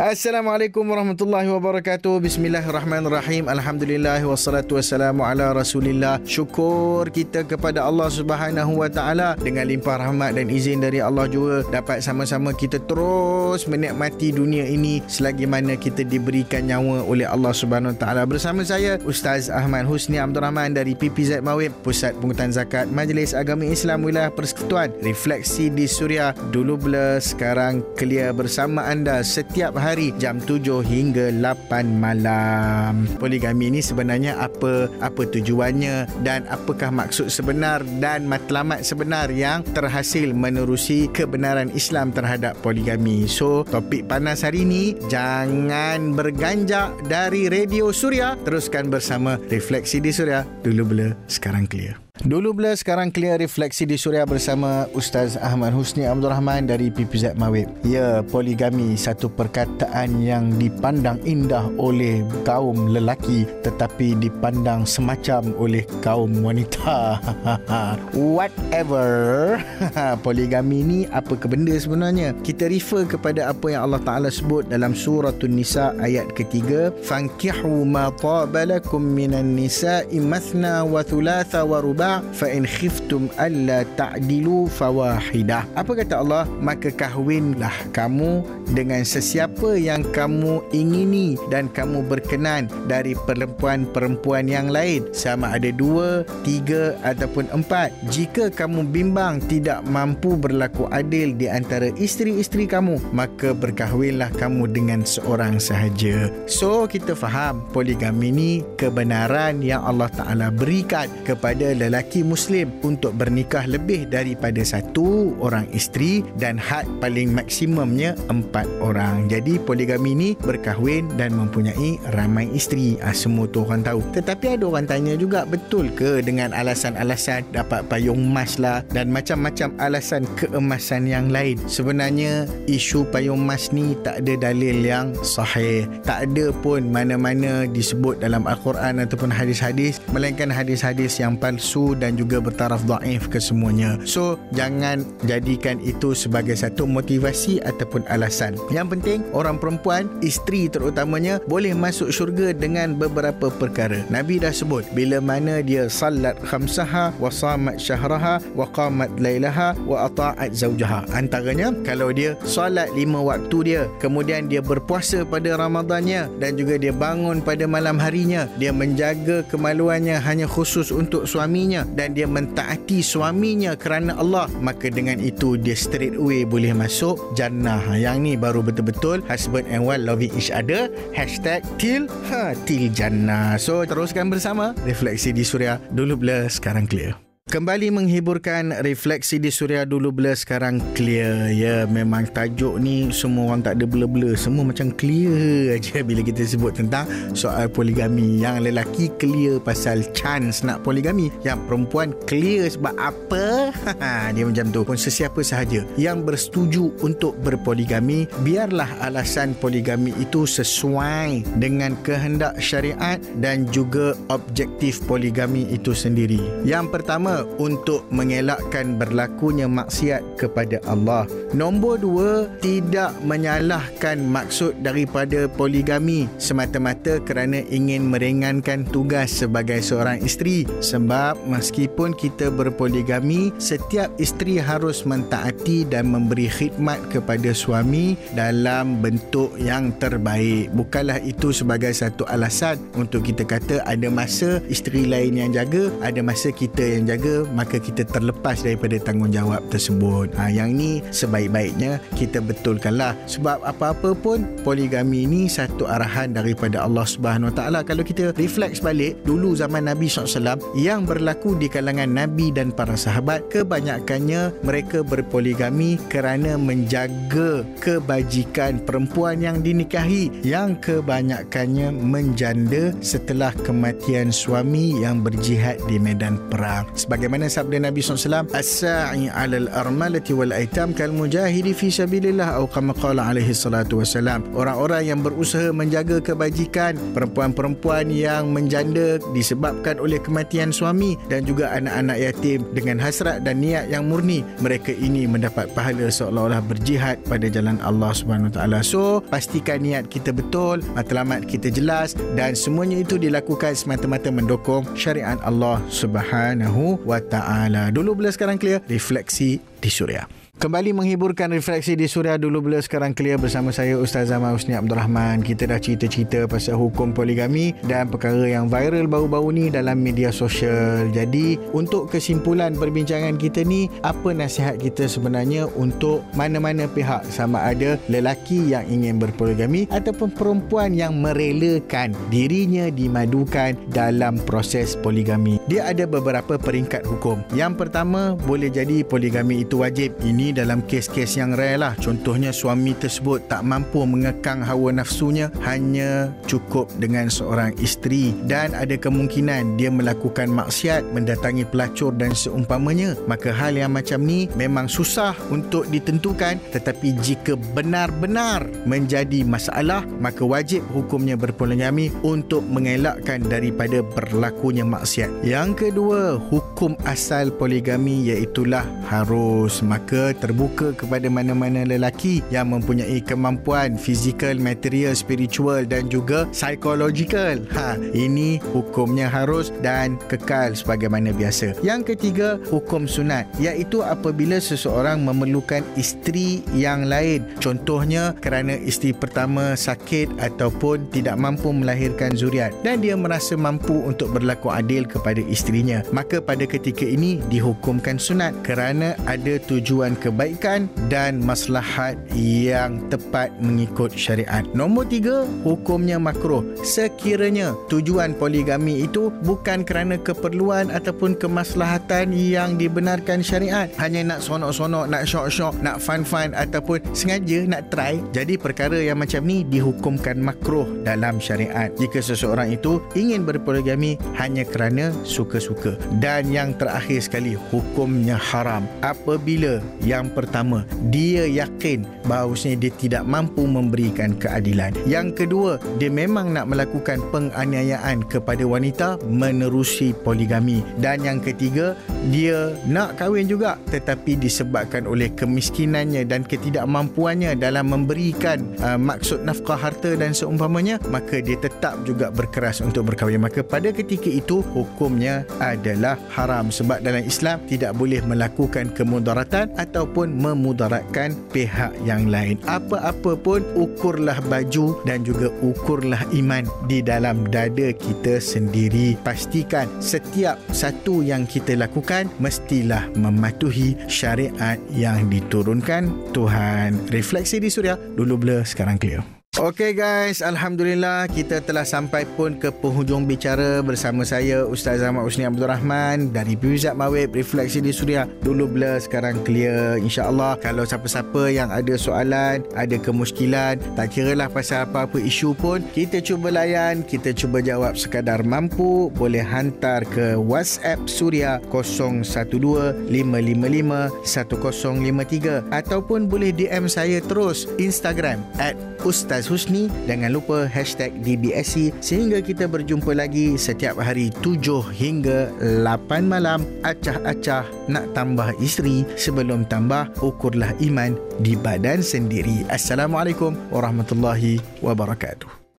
Assalamualaikum warahmatullahi wabarakatuh. Bismillahirrahmanirrahim. Alhamdulillah wassalatu wassalamu ala Rasulillah. Syukur kita kepada Allah Subhanahu wa taala dengan limpah rahmat dan izin dari Allah juga dapat sama-sama kita terus menikmati dunia ini selagi mana kita diberikan nyawa oleh Allah Subhanahu wa taala. Bersama saya Ustaz Ahmad Husni Abdul Rahman dari PPZ Mawib, Pusat Pungutan Zakat Majlis Agama Islam Wilayah Persekutuan. Refleksi di Suria dulu blur sekarang clear bersama anda setiap hari hari jam 7 hingga 8 malam. Poligami ini sebenarnya apa apa tujuannya dan apakah maksud sebenar dan matlamat sebenar yang terhasil menerusi kebenaran Islam terhadap poligami. So, topik panas hari ini jangan berganjak dari Radio Suria. Teruskan bersama Refleksi di Suria. Dulu bila sekarang clear. Dulu bila sekarang clear refleksi di Suria bersama Ustaz Ahmad Husni Abdul Rahman dari PPZ Mawib. Ya, poligami satu perkataan yang dipandang indah oleh kaum lelaki tetapi dipandang semacam oleh kaum wanita. Whatever. poligami ni apa ke benda sebenarnya? Kita refer kepada apa yang Allah Taala sebut dalam surah An-Nisa ayat ketiga, "Fankihu ma tabalakum minan nisa'i mathna wa thulatha wa ruba' fa in khiftum alla ta'dilu fawahidah. Apa kata Allah? Maka kahwinlah kamu dengan sesiapa yang kamu ingini dan kamu berkenan dari perempuan-perempuan yang lain sama ada dua, tiga ataupun empat. Jika kamu bimbang tidak mampu berlaku adil di antara isteri-isteri kamu, maka berkahwinlah kamu dengan seorang sahaja. So kita faham poligami ni kebenaran yang Allah Taala berikan kepada lelaki lelaki Muslim untuk bernikah lebih daripada satu orang isteri dan had paling maksimumnya empat orang. Jadi poligami ni berkahwin dan mempunyai ramai isteri. Ah, semua tu orang tahu. Tetapi ada orang tanya juga betul ke dengan alasan-alasan dapat payung emas lah dan macam-macam alasan keemasan yang lain. Sebenarnya isu payung emas ni tak ada dalil yang sahih. Tak ada pun mana-mana disebut dalam Al-Quran ataupun hadis-hadis melainkan hadis-hadis yang palsu dan juga bertaraf daif ke semuanya. So, jangan jadikan itu sebagai satu motivasi ataupun alasan. Yang penting, orang perempuan, isteri terutamanya, boleh masuk syurga dengan beberapa perkara. Nabi dah sebut, bila mana dia salat khamsaha, wa samat syahraha, wa qamat laylaha, wa ata'at zawjaha. Antaranya, kalau dia salat lima waktu dia, kemudian dia berpuasa pada Ramadannya, dan juga dia bangun pada malam harinya, dia menjaga kemaluannya hanya khusus untuk suaminya, suaminya dan dia mentaati suaminya kerana Allah maka dengan itu dia straight away boleh masuk jannah. Yang ni baru betul-betul husband and wife loving each other. Hashtag till ha, till jannah. So teruskan bersama refleksi di suria. Dulu bila sekarang clear Kembali menghiburkan refleksi di Suria dulu bila sekarang clear. Ya, memang tajuk ni semua orang tak ada blur-blur. Semua macam clear aja bila kita sebut tentang soal poligami. Yang lelaki clear pasal chance nak poligami. Yang perempuan clear sebab apa? Dia macam tu. Pun sesiapa sahaja yang bersetuju untuk berpoligami, biarlah alasan poligami itu sesuai dengan kehendak syariat dan juga objektif poligami itu sendiri. Yang pertama, untuk mengelakkan berlakunya maksiat kepada Allah. Nombor dua, tidak menyalahkan maksud daripada poligami semata-mata kerana ingin meringankan tugas sebagai seorang isteri. Sebab meskipun kita berpoligami, setiap isteri harus mentaati dan memberi khidmat kepada suami dalam bentuk yang terbaik. Bukanlah itu sebagai satu alasan untuk kita kata ada masa isteri lain yang jaga, ada masa kita yang jaga keluarga maka kita terlepas daripada tanggungjawab tersebut. Ha, yang ni sebaik-baiknya kita betulkanlah. Sebab apa-apa pun poligami ni satu arahan daripada Allah Subhanahu Wa Taala. Kalau kita reflect balik dulu zaman Nabi SAW yang berlaku di kalangan Nabi dan para sahabat kebanyakannya mereka berpoligami kerana menjaga kebajikan perempuan yang dinikahi yang kebanyakannya menjanda setelah kematian suami yang berjihad di medan perang. Sebagai Sebagaimana sabda Nabi SAW, As-sa'i alal armalati wal aitam kal mujahidi fi sabilillah atau kama qala alaihi salatu wassalam. Orang-orang yang berusaha menjaga kebajikan, perempuan-perempuan yang menjanda disebabkan oleh kematian suami dan juga anak-anak yatim dengan hasrat dan niat yang murni, mereka ini mendapat pahala seolah-olah berjihad pada jalan Allah Subhanahu taala. So, pastikan niat kita betul, matlamat kita jelas dan semuanya itu dilakukan semata-mata mendukung syariat Allah Subhanahu wa taala. Dulu bila sekarang clear, refleksi di Suria. Kembali menghiburkan refleksi di Suria dulu bila sekarang clear bersama saya Ustaz Zaman Husni Abdul Rahman. Kita dah cerita-cerita pasal hukum poligami dan perkara yang viral baru-baru ni dalam media sosial. Jadi untuk kesimpulan perbincangan kita ni, apa nasihat kita sebenarnya untuk mana-mana pihak sama ada lelaki yang ingin berpoligami ataupun perempuan yang merelakan dirinya dimadukan dalam proses poligami. Dia ada beberapa peringkat hukum. Yang pertama, boleh jadi poligami itu wajib. Ini dalam kes-kes yang rare lah. Contohnya suami tersebut tak mampu mengekang hawa nafsunya hanya cukup dengan seorang isteri dan ada kemungkinan dia melakukan maksiat mendatangi pelacur dan seumpamanya. Maka hal yang macam ni memang susah untuk ditentukan tetapi jika benar-benar menjadi masalah maka wajib hukumnya berpoligami untuk mengelakkan daripada berlakunya maksiat. Yang kedua, hukum asal poligami iaitulah harus maka terbuka kepada mana-mana lelaki yang mempunyai kemampuan fizikal, material, spiritual dan juga psychological. Ha, ini hukumnya harus dan kekal sebagaimana biasa. Yang ketiga, hukum sunat iaitu apabila seseorang memerlukan isteri yang lain. Contohnya kerana isteri pertama sakit ataupun tidak mampu melahirkan zuriat dan dia merasa mampu untuk berlaku adil kepada isterinya. Maka pada ketika ini dihukumkan sunat kerana ada tujuan kebaikan dan maslahat yang tepat mengikut syariat. Nombor tiga, hukumnya makruh. Sekiranya tujuan poligami itu bukan kerana keperluan ataupun kemaslahatan yang dibenarkan syariat. Hanya nak sonok-sonok, nak syok-syok, nak fun-fun ataupun sengaja nak try. Jadi perkara yang macam ni dihukumkan makruh dalam syariat. Jika seseorang itu ingin berpoligami hanya kerana suka-suka. Dan yang terakhir sekali, hukumnya haram. Apabila yang yang pertama, dia yakin bahawasanya dia tidak mampu memberikan keadilan. Yang kedua, dia memang nak melakukan penganiayaan kepada wanita menerusi poligami. Dan yang ketiga, dia nak kahwin juga tetapi disebabkan oleh kemiskinannya dan ketidakmampuannya dalam memberikan uh, maksud nafkah harta dan seumpamanya, maka dia tetap juga berkeras untuk berkahwin. Maka pada ketika itu, hukumnya adalah haram sebab dalam Islam tidak boleh melakukan kemudaratan atau ataupun memudaratkan pihak yang lain. Apa-apa pun ukurlah baju dan juga ukurlah iman di dalam dada kita sendiri. Pastikan setiap satu yang kita lakukan mestilah mematuhi syariat yang diturunkan Tuhan. Refleksi di Suria, dulu blur, sekarang clear. Okey guys, Alhamdulillah kita telah sampai pun ke penghujung bicara bersama saya Ustaz Ahmad Usni Abdul Rahman dari Puzat Mawib Refleksi di Suria. Dulu blur, sekarang clear. InsyaAllah kalau siapa-siapa yang ada soalan, ada kemuskilan, tak kira lah pasal apa-apa isu pun, kita cuba layan, kita cuba jawab sekadar mampu, boleh hantar ke WhatsApp Suria 012-555-1053 ataupun boleh DM saya terus Instagram at Ustaz Husni. Jangan lupa hashtag DBSC Sehingga kita berjumpa lagi setiap hari 7 hingga 8 malam. Acah-acah nak tambah isteri. Sebelum tambah ukurlah iman di badan sendiri. Assalamualaikum warahmatullahi wabarakatuh